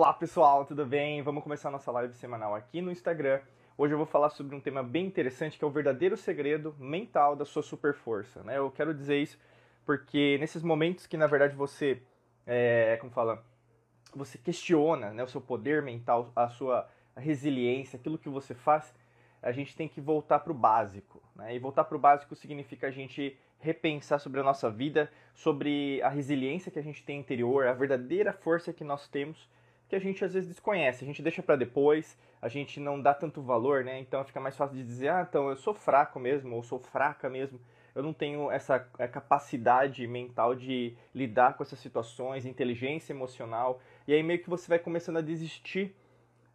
Olá pessoal, tudo bem? Vamos começar nossa live semanal aqui no Instagram. Hoje eu vou falar sobre um tema bem interessante que é o verdadeiro segredo mental da sua super força. Né? Eu quero dizer isso porque nesses momentos que na verdade você, é, como fala, você questiona né, o seu poder mental, a sua resiliência, aquilo que você faz, a gente tem que voltar para o básico. Né? E voltar para o básico significa a gente repensar sobre a nossa vida, sobre a resiliência que a gente tem interior, a verdadeira força que nós temos que a gente às vezes desconhece, a gente deixa para depois, a gente não dá tanto valor, né? Então fica mais fácil de dizer, ah, então eu sou fraco mesmo, ou sou fraca mesmo, eu não tenho essa é, capacidade mental de lidar com essas situações, inteligência emocional, e aí meio que você vai começando a desistir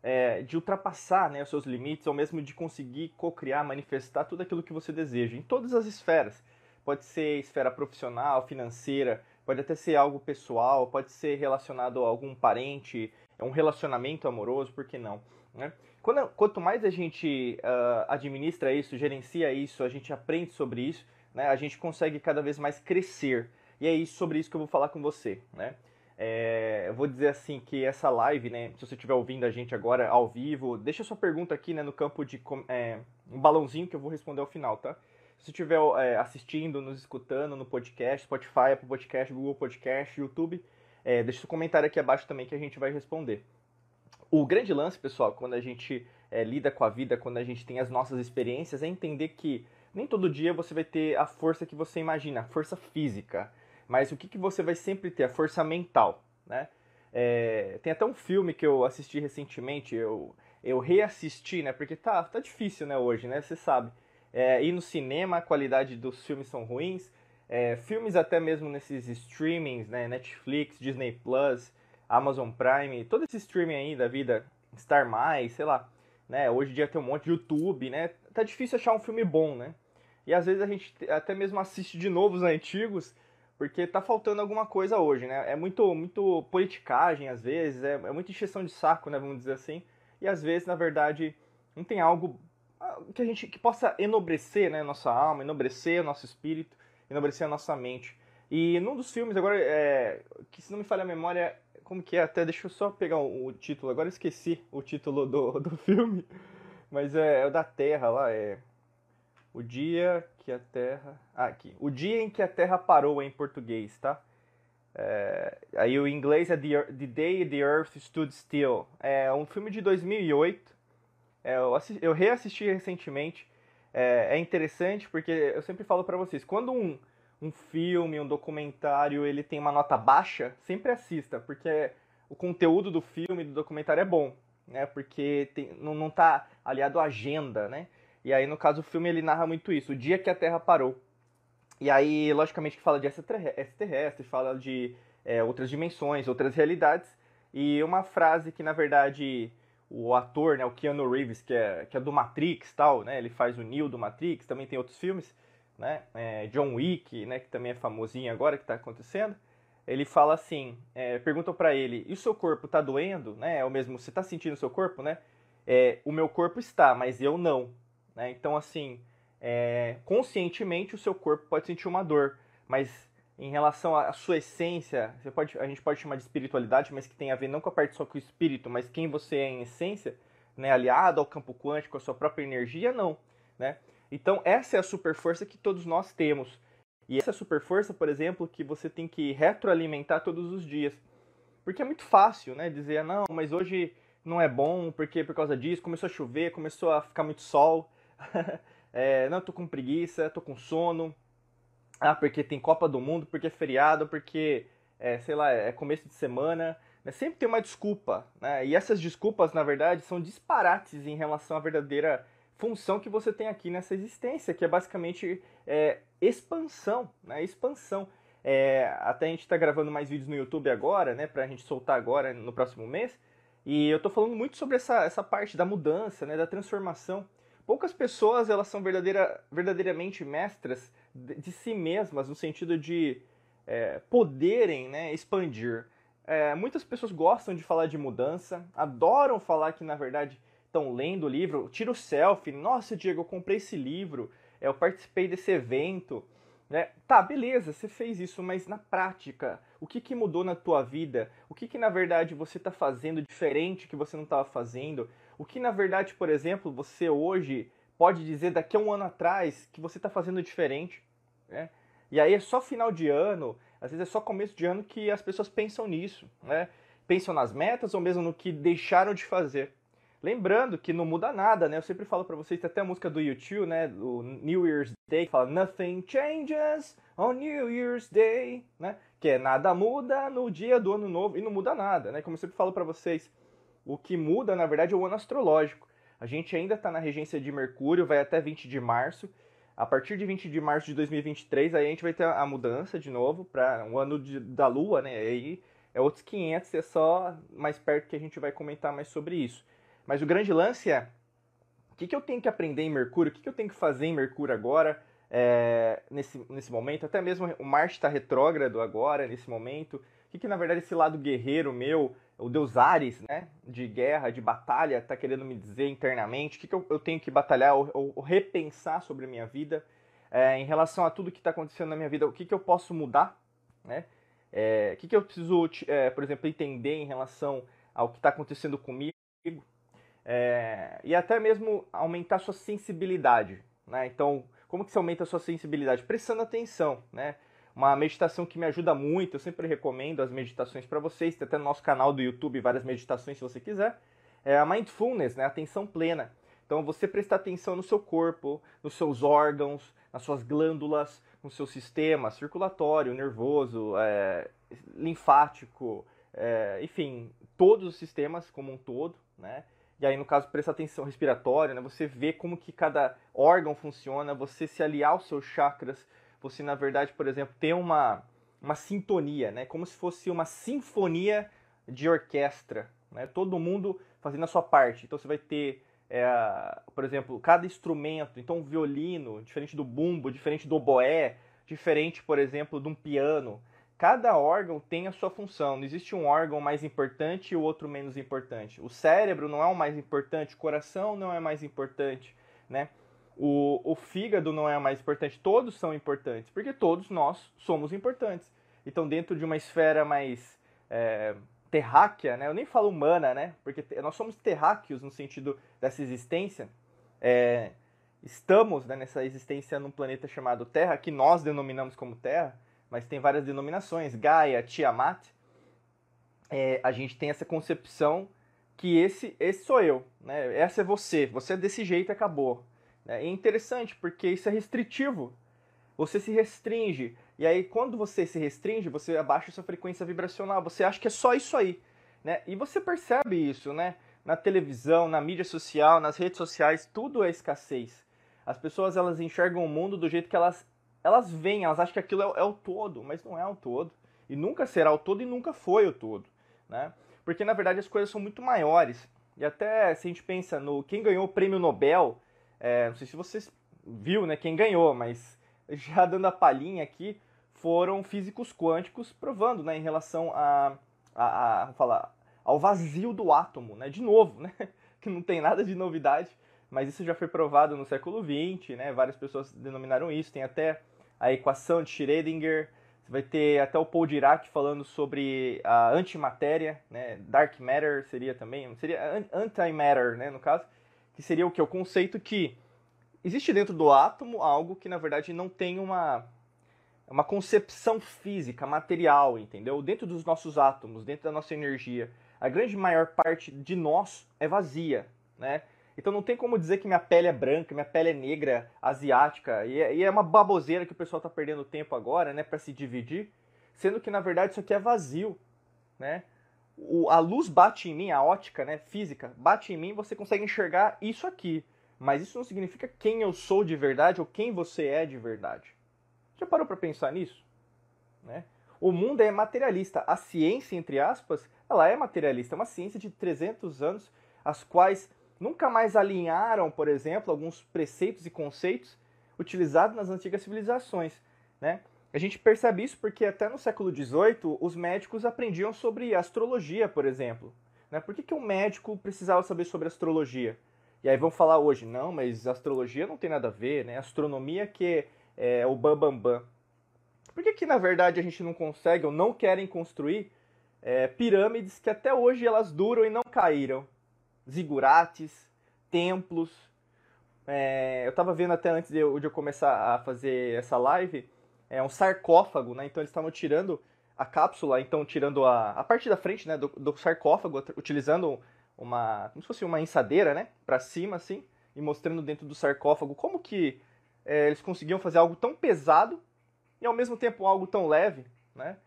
é, de ultrapassar né, os seus limites, ou mesmo de conseguir co-criar, manifestar tudo aquilo que você deseja, em todas as esferas. Pode ser esfera profissional, financeira, pode até ser algo pessoal, pode ser relacionado a algum parente, é um relacionamento amoroso, por que não? Né? Quando, quanto mais a gente uh, administra isso, gerencia isso, a gente aprende sobre isso, né, a gente consegue cada vez mais crescer. E é isso, sobre isso que eu vou falar com você. Né? É, eu vou dizer assim que essa live, né, se você estiver ouvindo a gente agora ao vivo, deixa sua pergunta aqui né, no campo de é, um balãozinho que eu vou responder ao final, tá? Se estiver é, assistindo, nos escutando no podcast, Spotify, Apple Podcast, Google Podcast, YouTube, é, deixa seu comentário aqui abaixo também que a gente vai responder. O grande lance, pessoal, quando a gente é, lida com a vida, quando a gente tem as nossas experiências, é entender que nem todo dia você vai ter a força que você imagina, a força física, mas o que, que você vai sempre ter? A força mental, né? É, tem até um filme que eu assisti recentemente, eu, eu reassisti, né? Porque tá, tá difícil, né, hoje, né? Você sabe. É, ir no cinema, a qualidade dos filmes são ruins, é, filmes até mesmo nesses streamings, né, Netflix, Disney Plus, Amazon Prime, todo esse streaming aí da vida, Star Mais, sei lá, né, hoje em dia tem um monte de YouTube, né, tá difícil achar um filme bom, né, e às vezes a gente até mesmo assiste de novo os antigos, porque tá faltando alguma coisa hoje, né, é muito, muito politicagem às vezes, é, é muita encheção de saco, né, vamos dizer assim, e às vezes, na verdade, não tem algo ah, que a gente, que possa enobrecer, né, nossa alma, enobrecer o nosso espírito, enobrecer a nossa mente. E num dos filmes, agora, é, que se não me falha a memória, como que é? Até deixa eu só pegar o, o título, agora esqueci o título do, do filme, mas é, é o da Terra lá, é. O dia que a Terra. Ah, aqui. O dia em que a Terra parou em português, tá? É, aí o inglês é the, the Day the Earth Stood Still. É um filme de 2008. É, eu, assisti, eu reassisti recentemente é, é interessante porque eu sempre falo para vocês, quando um, um filme, um documentário, ele tem uma nota baixa, sempre assista, porque o conteúdo do filme, do documentário é bom, né? Porque tem, não, não tá aliado à agenda, né? E aí, no caso, o filme ele narra muito isso, o dia que a Terra parou. E aí, logicamente, que fala de extraterrestre, fala de é, outras dimensões, outras realidades. E uma frase que, na verdade, o ator, né, o Keanu Reeves, que é, que é do Matrix tal, né, ele faz o Neo do Matrix, também tem outros filmes, né, é, John Wick, né, que também é famosinho agora, que está acontecendo, ele fala assim, é, perguntam para ele, e o seu corpo está doendo, né, é o mesmo, você está sentindo o seu corpo, né, é, o meu corpo está, mas eu não, né, então assim, é, conscientemente o seu corpo pode sentir uma dor, mas em relação à sua essência, você pode, a gente pode chamar de espiritualidade, mas que tem a ver não com a parte só com o espírito, mas quem você é em essência, né, aliado ao campo quântico, a sua própria energia, não, né? Então essa é a super força que todos nós temos. E essa super força, por exemplo, que você tem que retroalimentar todos os dias. Porque é muito fácil, né, dizer, não, mas hoje não é bom, porque por causa disso, começou a chover, começou a ficar muito sol, é, não, tô com preguiça, tô com sono, ah, porque tem Copa do Mundo, porque é feriado, porque, é, sei lá, é começo de semana. Né? Sempre tem uma desculpa, né? E essas desculpas, na verdade, são disparates em relação à verdadeira função que você tem aqui nessa existência, que é basicamente é, expansão, né? Expansão. É, até a gente está gravando mais vídeos no YouTube agora, né? Pra gente soltar agora no próximo mês. E eu tô falando muito sobre essa, essa parte da mudança, né? Da transformação. Poucas pessoas, elas são verdadeira, verdadeiramente mestras de si mesmas, no sentido de é, poderem né, expandir. É, muitas pessoas gostam de falar de mudança, adoram falar que na verdade estão lendo o livro, tira o selfie, nossa Diego, eu comprei esse livro, eu participei desse evento, Né? Tá, beleza, você fez isso, mas na prática, o que, que mudou na tua vida? O que, que na verdade você está fazendo diferente que você não estava fazendo? O que na verdade, por exemplo, você hoje pode dizer daqui a um ano atrás que você está fazendo diferente? Né? E aí é só final de ano, às vezes é só começo de ano que as pessoas pensam nisso, né? Pensam nas metas ou mesmo no que deixaram de fazer. Lembrando que não muda nada, né? Eu sempre falo para vocês, tem até a música do YouTube, né? O New Year's Day, que fala Nothing changes on New Year's Day, né? Que é nada muda no dia do ano novo e não muda nada, né? Como eu sempre falo para vocês, o que muda, na verdade, é o ano astrológico. A gente ainda está na regência de Mercúrio, vai até 20 de março. A partir de 20 de março de 2023, aí a gente vai ter a mudança de novo para o um ano de, da Lua, né? Aí é outros 500, é só mais perto que a gente vai comentar mais sobre isso. Mas o grande lance é: o que, que eu tenho que aprender em Mercúrio? O que, que eu tenho que fazer em Mercúrio agora, é, nesse, nesse momento? Até mesmo o Marte está retrógrado agora, nesse momento. Que, que na verdade esse lado guerreiro meu, o deus Ares, né, de guerra, de batalha, está querendo me dizer internamente? O que, que eu, eu tenho que batalhar ou, ou, ou repensar sobre a minha vida? É, em relação a tudo que está acontecendo na minha vida, o que, que eu posso mudar? Né? É, o que, que eu preciso, é, por exemplo, entender em relação ao que está acontecendo comigo? é, e até mesmo aumentar sua sensibilidade. Né? Então, como que você aumenta a sua sensibilidade? Prestando atenção, né? Uma meditação que me ajuda muito, eu sempre recomendo as meditações para vocês, tem até no nosso canal do YouTube várias meditações se você quiser. É a mindfulness, né? atenção plena. Então, você prestar atenção no seu corpo, nos seus órgãos, nas suas glândulas, no seu sistema circulatório, nervoso, é, linfático, é, enfim, todos os sistemas como um todo, né? E aí, no caso, prestar atenção respiratória, né? Você vê como que cada órgão funciona, você se aliar aos seus chakras, você, na verdade, por exemplo, ter uma, uma sintonia, né? Como se fosse uma sinfonia de orquestra, né? Todo mundo fazendo a sua parte. Então, você vai ter, é, por exemplo, cada instrumento. Então, um violino, diferente do bumbo, diferente do oboé, diferente, por exemplo, de um piano cada órgão tem a sua função. Não existe um órgão mais importante e o outro menos importante. O cérebro não é o mais importante, o coração não é mais importante, né? O, o fígado não é o mais importante. Todos são importantes, porque todos nós somos importantes. Então, dentro de uma esfera mais é, terráquea, né? Eu nem falo humana, né? Porque nós somos terráqueos no sentido dessa existência. É, estamos né, nessa existência num planeta chamado Terra, que nós denominamos como Terra mas tem várias denominações, Gaia, Tiamat, é, a gente tem essa concepção que esse, esse sou eu, né? essa é você, você é desse jeito e acabou. É interessante porque isso é restritivo, você se restringe, e aí quando você se restringe, você abaixa sua frequência vibracional, você acha que é só isso aí. Né? E você percebe isso, né? Na televisão, na mídia social, nas redes sociais, tudo é escassez. As pessoas elas enxergam o mundo do jeito que elas elas veem, elas acham que aquilo é, é, o todo, mas não é o todo. E nunca será o todo e nunca foi o todo. Né? Porque na verdade as coisas são muito maiores. E até se a gente pensa no quem ganhou o prêmio Nobel, é, não sei se vocês viu né, quem ganhou, mas já dando a palhinha aqui, foram físicos quânticos provando né, em relação a, a, a falar, ao vazio do átomo, né? De novo, né? Que não tem nada de novidade, mas isso já foi provado no século XX, né? Várias pessoas denominaram isso. Tem até a equação de Schrödinger, vai ter até o Paul Dirac falando sobre a antimatéria, né? Dark matter seria também, seria antimatter, né, no caso, que seria o que o conceito que existe dentro do átomo algo que na verdade não tem uma uma concepção física, material, entendeu? Dentro dos nossos átomos, dentro da nossa energia, a grande maior parte de nós é vazia, né? Então não tem como dizer que minha pele é branca, minha pele é negra, asiática. E é, é uma baboseira que o pessoal está perdendo tempo agora, né, para se dividir. Sendo que na verdade isso aqui é vazio, né? O, a luz bate em mim, a ótica, né, física, bate em mim, você consegue enxergar isso aqui. Mas isso não significa quem eu sou de verdade ou quem você é de verdade. Já parou para pensar nisso? Né? O mundo é materialista. A ciência, entre aspas, ela é materialista. É uma ciência de 300 anos, as quais nunca mais alinharam, por exemplo, alguns preceitos e conceitos utilizados nas antigas civilizações. Né? A gente percebe isso porque até no século XVIII os médicos aprendiam sobre astrologia, por exemplo. Né? Por que, que um médico precisava saber sobre astrologia? E aí vão falar hoje, não, mas astrologia não tem nada a ver, né? Astronomia que é o bambambam. Bam, bam. Por que, que na verdade a gente não consegue ou não querem construir é, pirâmides que até hoje elas duram e não caíram? Zigurates, templos. É, eu estava vendo até antes de eu, de eu, começar a fazer essa live, é um sarcófago, né? Então eles estavam tirando a cápsula, então tirando a, a parte da frente né, do, do sarcófago, utilizando uma. como se fosse uma ensadeira, né? Para cima, assim, e mostrando dentro do sarcófago como que é, eles conseguiam fazer algo tão pesado e ao mesmo tempo algo tão leve, né?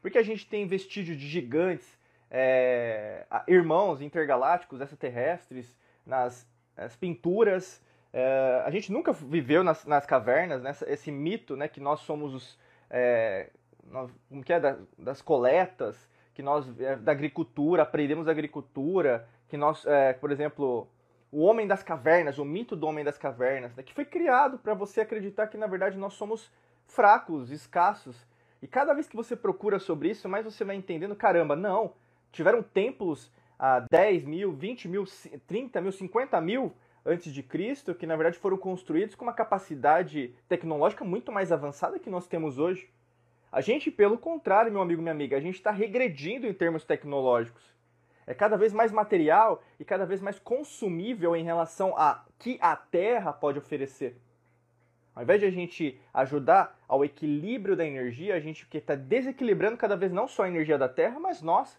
Porque a gente tem vestígio de gigantes, é, irmãos intergalácticos, extraterrestres, nas, nas pinturas. É, a gente nunca viveu nas, nas cavernas, né? Esse mito, né? Que nós somos os... É, nós, como que é? Da, das coletas, que nós... É, da agricultura, aprendemos agricultura, que nós, é, por exemplo o homem das cavernas, o mito do homem das cavernas, né, que foi criado para você acreditar que na verdade nós somos fracos, escassos. E cada vez que você procura sobre isso, mais você vai entendendo, caramba, não, tiveram templos há 10 mil, 20 mil, 30 mil, 50 mil antes de Cristo, que na verdade foram construídos com uma capacidade tecnológica muito mais avançada que nós temos hoje. A gente, pelo contrário, meu amigo, minha amiga, a gente está regredindo em termos tecnológicos é cada vez mais material e cada vez mais consumível em relação a que a Terra pode oferecer. Ao invés de a gente ajudar ao equilíbrio da energia, a gente está desequilibrando cada vez não só a energia da Terra, mas nós.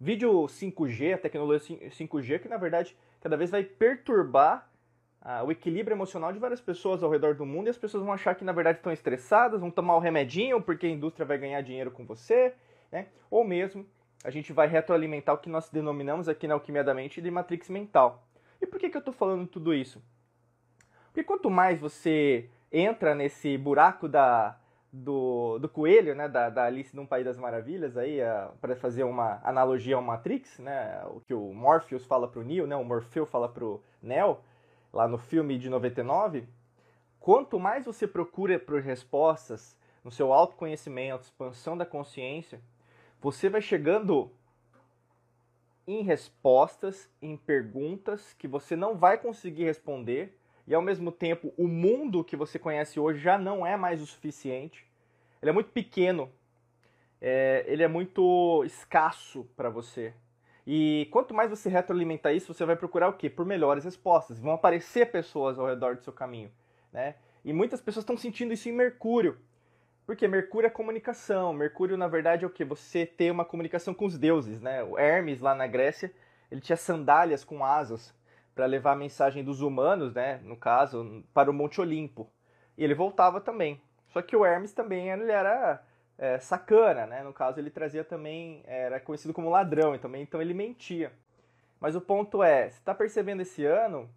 Vídeo 5G, a tecnologia 5G, que na verdade cada vez vai perturbar ah, o equilíbrio emocional de várias pessoas ao redor do mundo e as pessoas vão achar que na verdade estão estressadas, vão tomar o remedinho porque a indústria vai ganhar dinheiro com você, né? ou mesmo a gente vai retroalimentar o que nós denominamos aqui na Alquimia da Mente de matrix mental. E por que, que eu estou falando tudo isso? Porque quanto mais você entra nesse buraco da, do, do coelho, né, da, da Alice no País das Maravilhas, aí para fazer uma analogia ao Matrix, né, o que o Morpheus fala para o Neo, né, o Morfeu fala para o Neo, lá no filme de 99, quanto mais você procura por respostas no seu autoconhecimento, expansão da consciência, você vai chegando em respostas, em perguntas que você não vai conseguir responder, e ao mesmo tempo o mundo que você conhece hoje já não é mais o suficiente. Ele é muito pequeno, é, ele é muito escasso para você. E quanto mais você retroalimentar isso, você vai procurar o quê? Por melhores respostas. Vão aparecer pessoas ao redor do seu caminho. Né? E muitas pessoas estão sentindo isso em Mercúrio. Porque Mercúrio é comunicação. Mercúrio, na verdade, é o que? Você ter uma comunicação com os deuses, né? O Hermes, lá na Grécia, ele tinha sandálias com asas para levar a mensagem dos humanos, né? No caso, para o Monte Olimpo. E ele voltava também. Só que o Hermes também ele era é, sacana, né? No caso, ele trazia também, era conhecido como ladrão, também, então ele mentia. Mas o ponto é, você está percebendo esse ano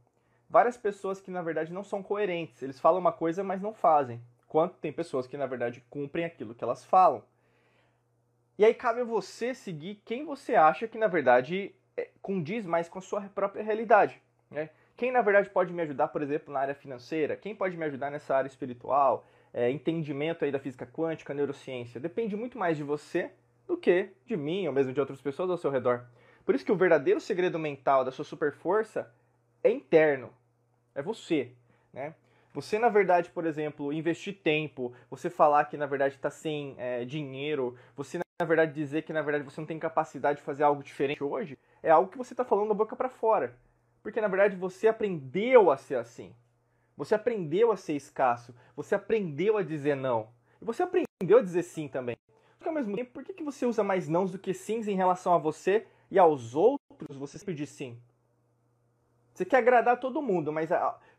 várias pessoas que na verdade não são coerentes. Eles falam uma coisa, mas não fazem quanto tem pessoas que na verdade cumprem aquilo que elas falam. E aí cabe a você seguir quem você acha que na verdade é, condiz mais com a sua própria realidade. Né? Quem na verdade pode me ajudar, por exemplo, na área financeira? Quem pode me ajudar nessa área espiritual? É, entendimento aí da física quântica, neurociência? Depende muito mais de você do que de mim ou mesmo de outras pessoas ao seu redor. Por isso que o verdadeiro segredo mental da sua super força é interno. É você. Né? Você, na verdade, por exemplo, investir tempo, você falar que, na verdade, está sem é, dinheiro, você, na verdade, dizer que, na verdade, você não tem capacidade de fazer algo diferente hoje, é algo que você está falando da boca para fora. Porque, na verdade, você aprendeu a ser assim. Você aprendeu a ser escasso. Você aprendeu a dizer não. E você aprendeu a dizer sim também. Só que, ao mesmo tempo, por que, que você usa mais nãos do que sims em relação a você e aos outros você diz sim? Você quer agradar todo mundo, mas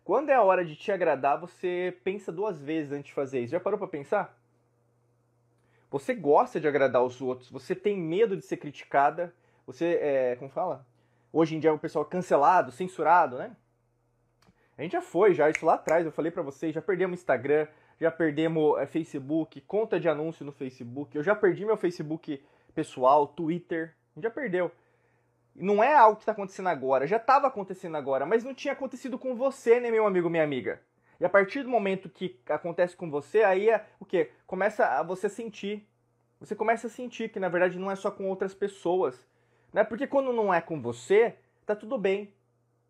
quando é a hora de te agradar, você pensa duas vezes antes de fazer isso. Já parou para pensar? Você gosta de agradar os outros, você tem medo de ser criticada, você é, como fala? Hoje em dia é o pessoal cancelado, censurado, né? A gente já foi, já isso lá atrás, eu falei para vocês, já perdemos Instagram, já perdemos é, Facebook, conta de anúncio no Facebook, eu já perdi meu Facebook pessoal, Twitter, a gente já perdeu. Não é algo que está acontecendo agora, já estava acontecendo agora, mas não tinha acontecido com você, né, meu amigo, minha amiga? E a partir do momento que acontece com você, aí é o que? Começa a você sentir. Você começa a sentir que na verdade não é só com outras pessoas. Né? Porque quando não é com você, tá tudo bem.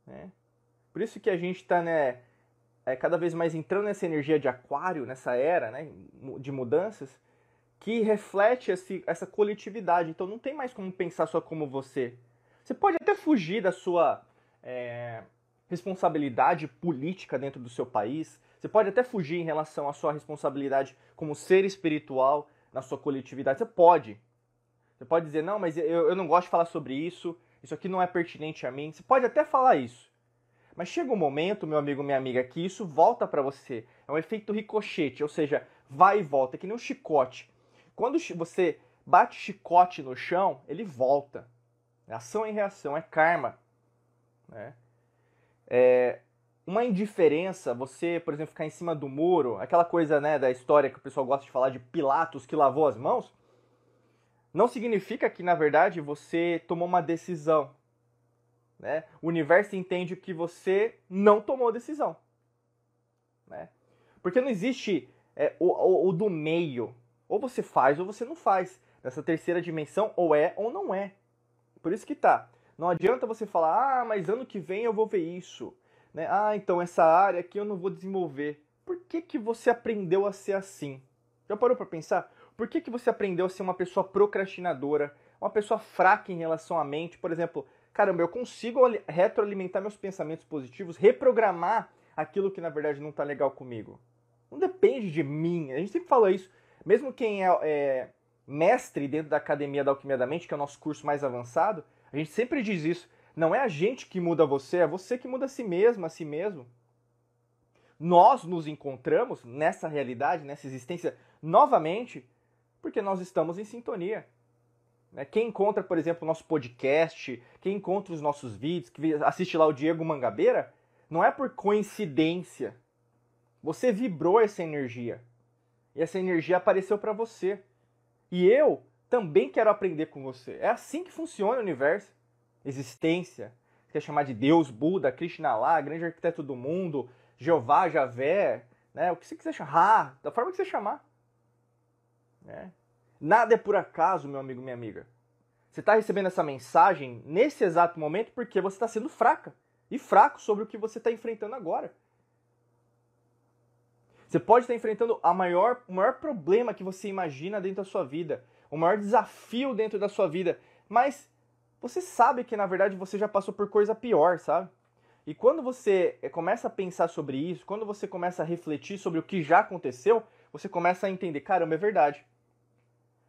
Né? Por isso que a gente está né, é, cada vez mais entrando nessa energia de aquário, nessa era né, de mudanças, que reflete esse, essa coletividade. Então não tem mais como pensar só como você. Você pode até fugir da sua é, responsabilidade política dentro do seu país. Você pode até fugir em relação à sua responsabilidade como ser espiritual na sua coletividade. Você pode. Você pode dizer, não, mas eu, eu não gosto de falar sobre isso, isso aqui não é pertinente a mim. Você pode até falar isso. Mas chega um momento, meu amigo, minha amiga, que isso volta para você. É um efeito ricochete, ou seja, vai e volta, é que nem um chicote. Quando você bate chicote no chão, ele volta. É ação e reação, é karma. Né? É uma indiferença, você, por exemplo, ficar em cima do muro, aquela coisa né, da história que o pessoal gosta de falar de Pilatos que lavou as mãos, não significa que, na verdade, você tomou uma decisão. Né? O universo entende que você não tomou decisão. Né? Porque não existe é, o, o, o, do meio. Ou você faz ou você não faz. Nessa terceira dimensão, ou é ou não é. Por isso que tá. Não adianta você falar, ah, mas ano que vem eu vou ver isso. Né? Ah, então essa área aqui eu não vou desenvolver. Por que, que você aprendeu a ser assim? Já parou para pensar? Por que, que você aprendeu a ser uma pessoa procrastinadora, uma pessoa fraca em relação à mente? Por exemplo, caramba, eu consigo retroalimentar meus pensamentos positivos, reprogramar aquilo que na verdade não está legal comigo. Não depende de mim. A gente sempre fala isso. Mesmo quem é, é, mestre dentro da Academia da Alquimia da Mente, que é o nosso curso mais avançado, a gente sempre diz isso. Não é a gente que muda você, é você que muda a si mesmo, a si mesmo. Nós nos encontramos nessa realidade, nessa existência, novamente, porque nós estamos em sintonia. Né? Quem encontra, por exemplo, o nosso podcast, quem encontra os nossos vídeos, que assiste lá o Diego Mangabeira, não é por coincidência. Você vibrou essa energia. E essa energia apareceu para você. E eu também quero aprender com você. É assim que funciona o universo. Existência. Você quer chamar de Deus, Buda, Krishna lá, grande arquiteto do mundo, Jeová, Javé, né? O que você quiser chamar, da forma que você chamar. Né? Nada é por acaso, meu amigo, minha amiga. Você está recebendo essa mensagem nesse exato momento porque você está sendo fraca e fraco sobre o que você está enfrentando agora. Você pode estar enfrentando a maior, o maior problema que você imagina dentro da sua vida, o maior desafio dentro da sua vida, mas você sabe que na verdade você já passou por coisa pior, sabe? E quando você eh, começa a pensar sobre isso, quando você começa a refletir sobre o que já aconteceu, você começa a entender, caramba, é verdade.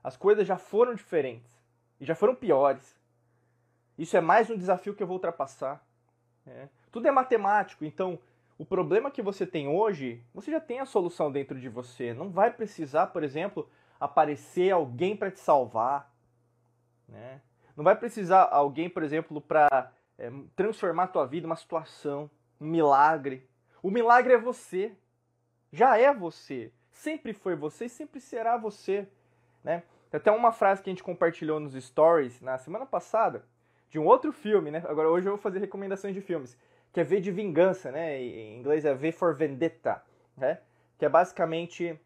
As coisas já foram diferentes e já foram piores. Isso é mais um desafio que eu vou ultrapassar. É. Tudo é matemático, então o problema que você tem hoje, você já tem a solução dentro de você. Não vai precisar, por exemplo, aparecer alguém para te salvar. Né? Não vai precisar alguém, por exemplo, para é, transformar a tua vida uma situação, um milagre. O milagre é você. Já é você. Sempre foi você e sempre será você. Né? Tem até uma frase que a gente compartilhou nos stories na semana passada, de um outro filme, né? Agora hoje eu vou fazer recomendações de filmes, que é V de Vingança, né? Em inglês é V for Vendetta, né? Que é basicamente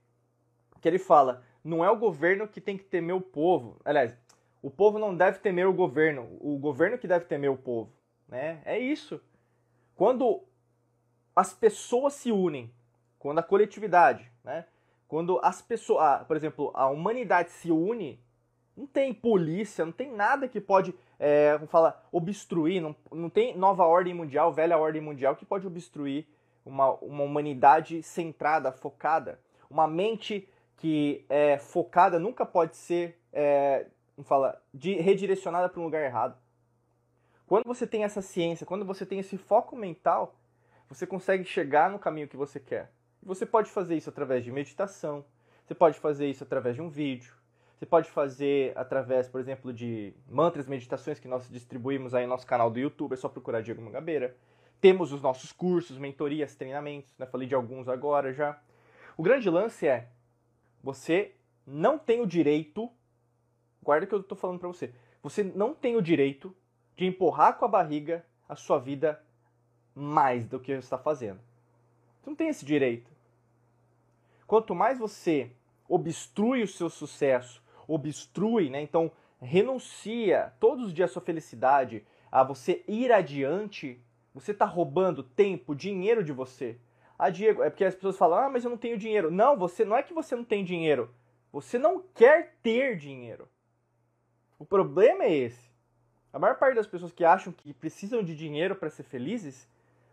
que ele fala, não é o governo que tem que temer o povo. Aliás, o povo não deve temer o governo, o governo que deve temer o povo, né? É isso. Quando as pessoas se unem, quando a coletividade, né? Quando as pessoas, ah, por exemplo, a humanidade se une, não tem polícia, não tem nada que pode, é, como fala, obstruir, não, não tem nova ordem mundial, velha ordem mundial que pode obstruir uma, uma humanidade centrada, focada. Uma mente que é focada nunca pode ser, é, como fala, de, redirecionada para um lugar errado. Quando você tem essa ciência, quando você tem esse foco mental, você consegue chegar no caminho que você quer. Você pode fazer isso através de meditação, você pode fazer isso através de um vídeo, você pode fazer através, por exemplo, de mantras, meditações que nós distribuímos aí no nosso canal do YouTube, é só procurar Diego Mangabeira. Temos os nossos cursos, mentorias, treinamentos, né? falei de alguns agora já. O grande lance é, você não tem o direito, guarda o que eu estou falando para você, você não tem o direito de empurrar com a barriga a sua vida mais do que você está fazendo. Você não tem esse direito. Quanto mais você obstrui o seu sucesso, obstrui, né? Então renuncia todos os dias a sua felicidade, a você ir adiante, você está roubando tempo, dinheiro de você. Ah, Diego, é porque as pessoas falam, ah, mas eu não tenho dinheiro. Não, você não é que você não tem dinheiro. Você não quer ter dinheiro. O problema é esse. A maior parte das pessoas que acham que precisam de dinheiro para ser felizes,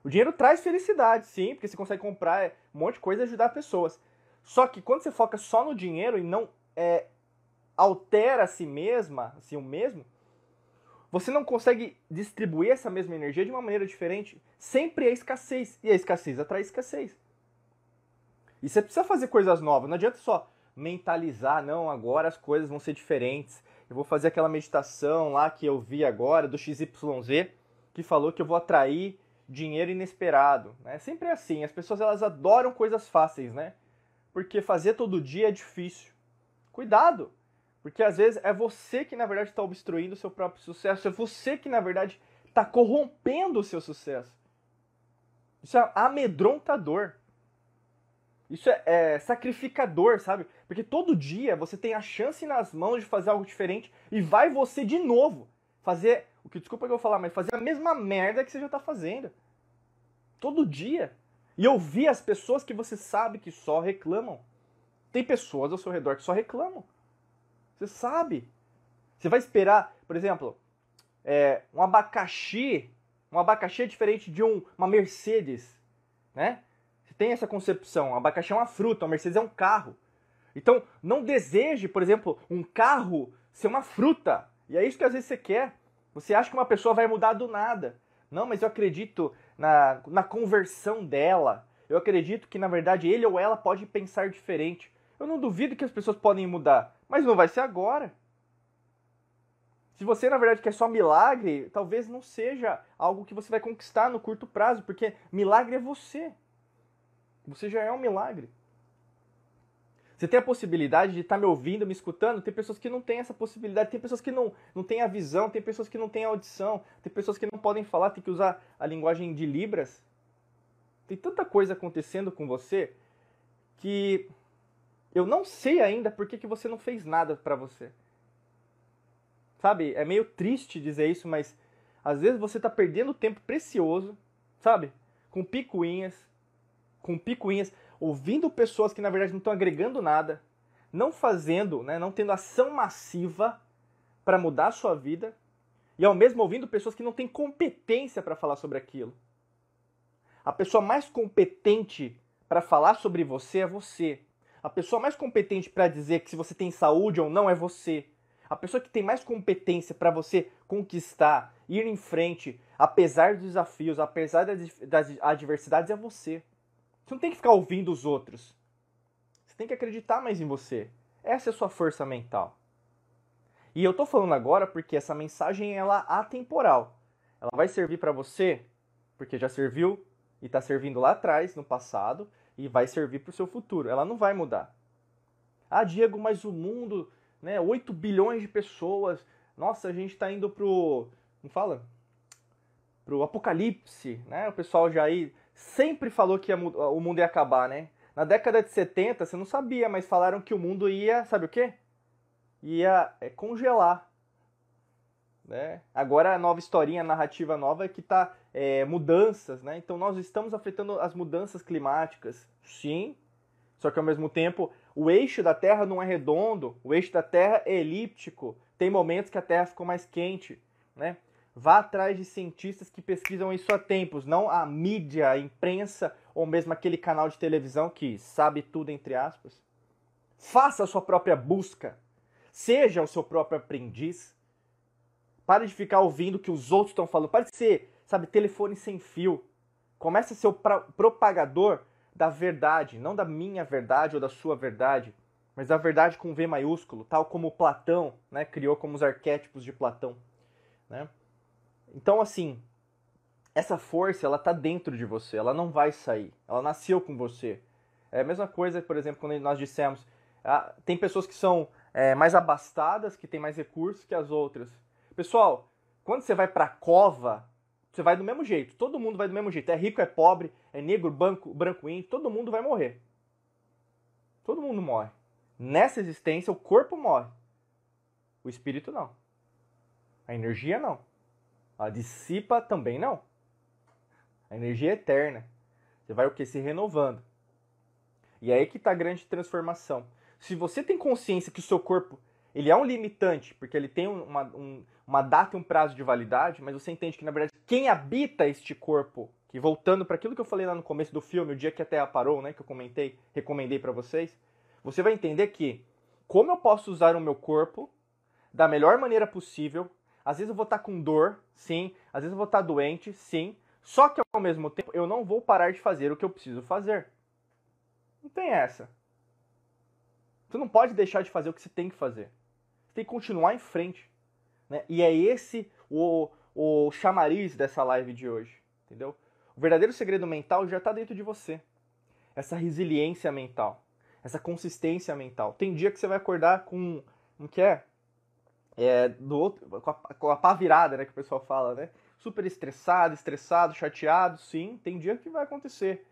o dinheiro traz felicidade, sim, porque você consegue comprar um monte de coisa e ajudar pessoas. Só que quando você foca só no dinheiro e não é, altera a si mesma, assim, o mesmo, você não consegue distribuir essa mesma energia de uma maneira diferente. Sempre é escassez. E a escassez atrai escassez. E você precisa fazer coisas novas. Não adianta só mentalizar, não, agora as coisas vão ser diferentes. Eu vou fazer aquela meditação lá que eu vi agora do XYZ, que falou que eu vou atrair dinheiro inesperado. Né? Sempre é assim. As pessoas elas adoram coisas fáceis, né? Porque fazer todo dia é difícil. Cuidado! Porque às vezes é você que na verdade está obstruindo o seu próprio sucesso, é você que na verdade está corrompendo o seu sucesso. Isso é amedrontador. Isso é, é, sacrificador, sabe? Porque todo dia você tem a chance nas mãos de fazer algo diferente e vai você de novo fazer o que desculpa que eu vou falar, mas fazer a mesma merda que você já está fazendo. Todo dia. E ouvir as pessoas que você sabe que só reclamam. Tem pessoas ao seu redor que só reclamam. Você sabe. Você vai esperar, por exemplo, é, um abacaxi. Um abacaxi é diferente de um, uma Mercedes, né? Você tem essa concepção. Um abacaxi é uma fruta, uma Mercedes é um carro. Então, não deseje, por exemplo, um carro ser uma fruta. E é isso que às vezes você quer. Você acha que uma pessoa vai mudar do nada. Não, mas eu acredito na, na conversão dela. Eu acredito que, na verdade, ele ou ela pode pensar diferente. Eu não duvido que as pessoas podem mudar, mas não vai ser agora. Se você, na verdade, quer só milagre, talvez não seja algo que você vai conquistar no curto prazo, porque milagre é você. Você já é um milagre. Você tem a possibilidade de estar tá me ouvindo, me escutando. Tem pessoas que não têm essa possibilidade. Tem pessoas que não, não têm a visão. Tem pessoas que não têm a audição. Tem pessoas que não podem falar, tem que usar a linguagem de Libras. Tem tanta coisa acontecendo com você que eu não sei ainda por que, que você não fez nada para você. Sabe? É meio triste dizer isso, mas às vezes você está perdendo tempo precioso, sabe? Com picuinhas, com picuinhas, ouvindo pessoas que na verdade não estão agregando nada, não fazendo, né, não tendo ação massiva para mudar a sua vida, e ao mesmo ouvindo pessoas que não têm competência para falar sobre aquilo. A pessoa mais competente para falar sobre você é você. A pessoa mais competente para dizer que se você tem saúde ou não é você. A pessoa que tem mais competência para você conquistar, ir em frente, apesar dos desafios, apesar das adversidades, é você. Você não tem que ficar ouvindo os outros. Você tem que acreditar mais em você. Essa é a sua força mental. E eu tô falando agora porque essa mensagem ela atemporal. Ela vai servir para você porque já serviu e está servindo lá atrás, no passado, e vai servir para o seu futuro. Ela não vai mudar. Ah, Diego, mas o mundo, né, 8 bilhões de pessoas, nossa, a gente está indo pro, não fala? Pro apocalipse, né? O pessoal já aí sempre falou que o mundo ia acabar, né? Na década de 70, você não sabia, mas falaram que o mundo ia, sabe o quê? Ia é, congelar. Né? Agora a nova historinha, a narrativa nova é que está é, mudanças, né? Então nós estamos afetando as mudanças climáticas, sim. Só que ao mesmo tempo o eixo da Terra não é redondo, o eixo da Terra é elíptico. Tem momentos que a Terra ficou mais quente, né? Vá atrás de cientistas que pesquisam isso há tempos, não a mídia, a imprensa ou mesmo aquele canal de televisão que sabe tudo entre aspas. Faça a sua própria busca. Seja o seu próprio aprendiz. Pare de ficar ouvindo o que os outros estão falando. Pare de ser, sabe, telefone sem fio. Comece a ser o propagador da verdade, não da minha verdade ou da sua verdade, mas da verdade com V maiúsculo, tal como Platão né, criou como os arquétipos de Platão. Né? Então, assim, essa força, ela tá dentro de você, ela não vai sair. Ela nasceu com você. É a mesma coisa, por exemplo, quando nós dissemos, ah, tem pessoas que são é, mais abastadas, que têm mais recursos que as outras. Pessoal, quando você vai pra cova, você vai do mesmo jeito. Todo mundo vai do mesmo jeito. É rico, é pobre, é negro, branco, branco índio, todo mundo vai morrer. Todo mundo morre. Nessa existência, o corpo morre. O espírito não. A energia não. A dissipa também não. A energia é eterna. Você vai o que? Se renovando. E aí que está a grande transformação. Se você tem consciência que o seu corpo ele é um limitante, porque ele tem uma, um, uma data e um prazo de validade, mas você entende que, na verdade, quem habita este corpo, que voltando para aquilo que eu falei lá no começo do filme, o dia que a Terra parou, né, que eu comentei, recomendei para vocês, você vai entender que como eu posso usar o meu corpo da melhor maneira possível. Às vezes eu vou estar com dor, sim. Às vezes eu vou estar doente, sim. Só que ao mesmo tempo eu não vou parar de fazer o que eu preciso fazer. Não tem essa. Você não pode deixar de fazer o que você tem que fazer. Você tem que continuar em frente. Né? E é esse o, o chamariz dessa live de hoje. Entendeu? O verdadeiro segredo mental já está dentro de você. Essa resiliência mental essa consistência mental. Tem dia que você vai acordar com um que é, é do outro, com a, com a pá virada, né, que o pessoal fala, né? Super estressado, estressado, chateado, sim, tem dia que vai acontecer.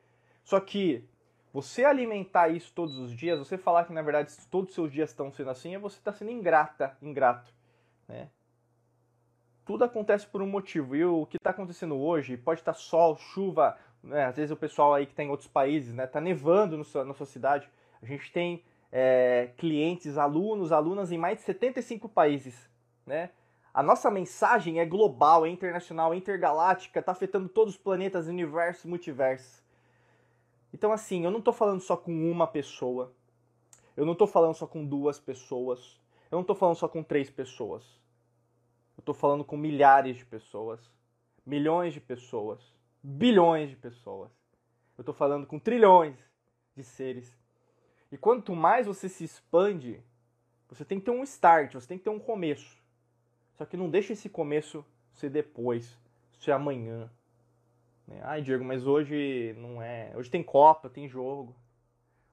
Só que você alimentar isso todos os dias, você falar que na verdade todos os seus dias estão sendo assim, é você está sendo ingrata, ingrato, né? Tudo acontece por um motivo. E o que está acontecendo hoje pode estar tá sol, chuva, né? às vezes o pessoal aí que está em outros países, né? Tá nevando no sua, na sua cidade. A gente tem é, clientes, alunos, alunas em mais de 75 países. Né? A nossa mensagem é global, é internacional, é intergaláctica, está afetando todos os planetas, universos, multiversos. Então, assim, eu não estou falando só com uma pessoa, eu não estou falando só com duas pessoas, eu não estou falando só com três pessoas. Eu estou falando com milhares de pessoas, milhões de pessoas, bilhões de pessoas. Eu estou falando com trilhões de seres e quanto mais você se expande, você tem que ter um start, você tem que ter um começo. Só que não deixa esse começo ser depois, ser amanhã. Né? Ai, Diego, mas hoje não é. Hoje tem Copa, tem jogo.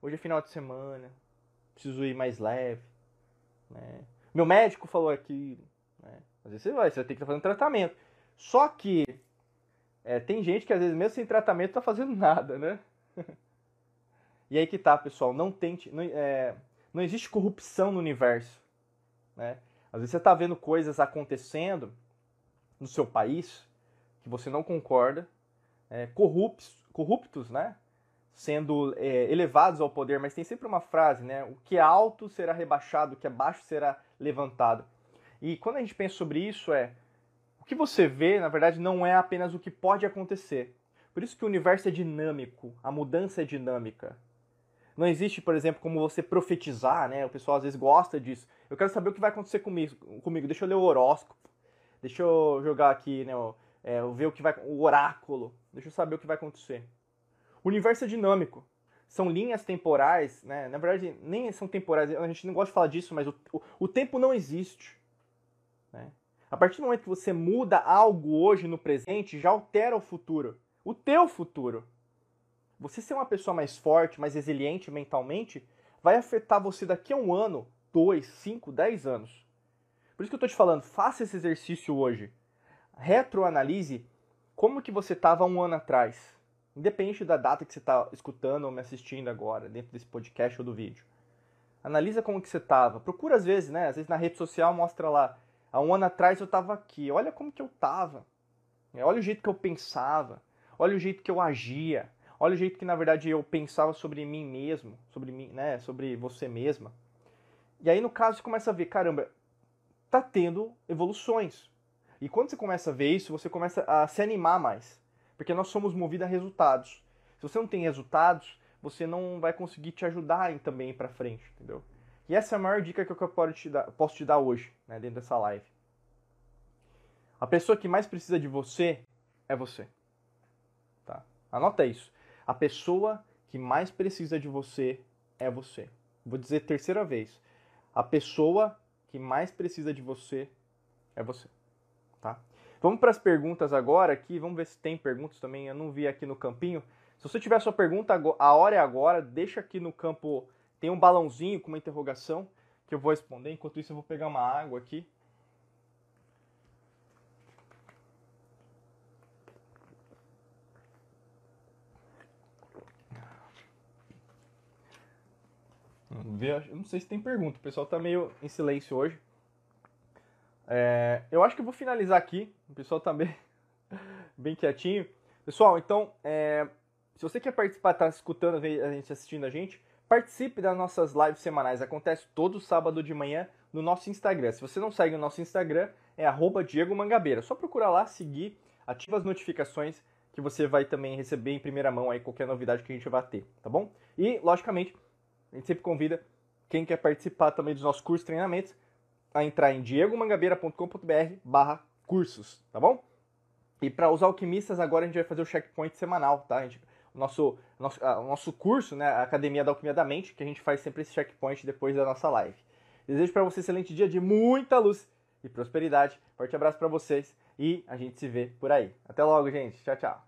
Hoje é final de semana. Preciso ir mais leve. Né? Meu médico falou aqui. Né? Às vezes você vai, você vai ter que estar fazendo tratamento. Só que é, tem gente que às vezes mesmo sem tratamento tá fazendo nada, né? E aí que tá, pessoal, não tente. Não, é, não existe corrupção no universo. Né? Às vezes você está vendo coisas acontecendo no seu país que você não concorda, é, corruptos, corruptos, né? Sendo é, elevados ao poder, mas tem sempre uma frase, né? O que é alto será rebaixado, o que é baixo será levantado. E quando a gente pensa sobre isso, é o que você vê, na verdade, não é apenas o que pode acontecer. Por isso que o universo é dinâmico, a mudança é dinâmica. Não existe, por exemplo, como você profetizar, né? O pessoal às vezes gosta disso. Eu quero saber o que vai acontecer comigo. comigo. Deixa eu ler o horóscopo. Deixa eu jogar aqui, né? É, ver o que vai. O oráculo. Deixa eu saber o que vai acontecer. O universo é dinâmico. São linhas temporais, né? Na verdade, nem são temporais. A gente não gosta de falar disso, mas o, o, o tempo não existe. Né? A partir do momento que você muda algo hoje no presente, já altera o futuro. O teu futuro. Você ser uma pessoa mais forte, mais resiliente mentalmente, vai afetar você daqui a um ano, dois, cinco, dez anos. Por isso que eu estou te falando, faça esse exercício hoje. Retroanalise como que você estava um ano atrás. Independente da data que você está escutando ou me assistindo agora, dentro desse podcast ou do vídeo. Analisa como que você estava. Procura às vezes, né? Às vezes na rede social mostra lá. Há um ano atrás eu estava aqui. Olha como que eu estava. Olha o jeito que eu pensava. Olha o jeito que eu agia. Olha o jeito que na verdade eu pensava sobre mim mesmo, sobre mim, né, sobre você mesma. E aí no caso você começa a ver, caramba, tá tendo evoluções. E quando você começa a ver isso, você começa a se animar mais, porque nós somos movidos a resultados. Se você não tem resultados, você não vai conseguir te ajudar também para frente, entendeu? E essa é a maior dica que eu posso te dar, posso te dar hoje, né, dentro dessa live. A pessoa que mais precisa de você é você. Tá? Anota isso. A pessoa que mais precisa de você é você. Vou dizer terceira vez. A pessoa que mais precisa de você é você. Tá? Vamos para as perguntas agora aqui. Vamos ver se tem perguntas também. Eu não vi aqui no campinho. Se você tiver sua pergunta, a hora é agora. Deixa aqui no campo. Tem um balãozinho com uma interrogação que eu vou responder. Enquanto isso, eu vou pegar uma água aqui. Ver. Não sei se tem pergunta. O pessoal tá meio em silêncio hoje. É, eu acho que eu vou finalizar aqui. O pessoal tá bem, bem quietinho. Pessoal, então, é, Se você quer participar, tá escutando a gente, assistindo a gente, participe das nossas lives semanais. Acontece todo sábado de manhã no nosso Instagram. Se você não segue o nosso Instagram, é arroba Diego Mangabeira. Só procurar lá, seguir, ativa as notificações que você vai também receber em primeira mão aí qualquer novidade que a gente vai ter, tá bom? E, logicamente, a gente sempre convida quem quer participar também dos nossos cursos e treinamentos a entrar em diegomangabeira.com.br barra cursos, tá bom? E para os alquimistas, agora a gente vai fazer o checkpoint semanal, tá? A gente, o nosso, nosso, o nosso curso, né, a Academia da Alquimia da Mente, que a gente faz sempre esse checkpoint depois da nossa live. Desejo para você um excelente dia de muita luz e prosperidade. Forte abraço para vocês e a gente se vê por aí. Até logo, gente. Tchau, tchau.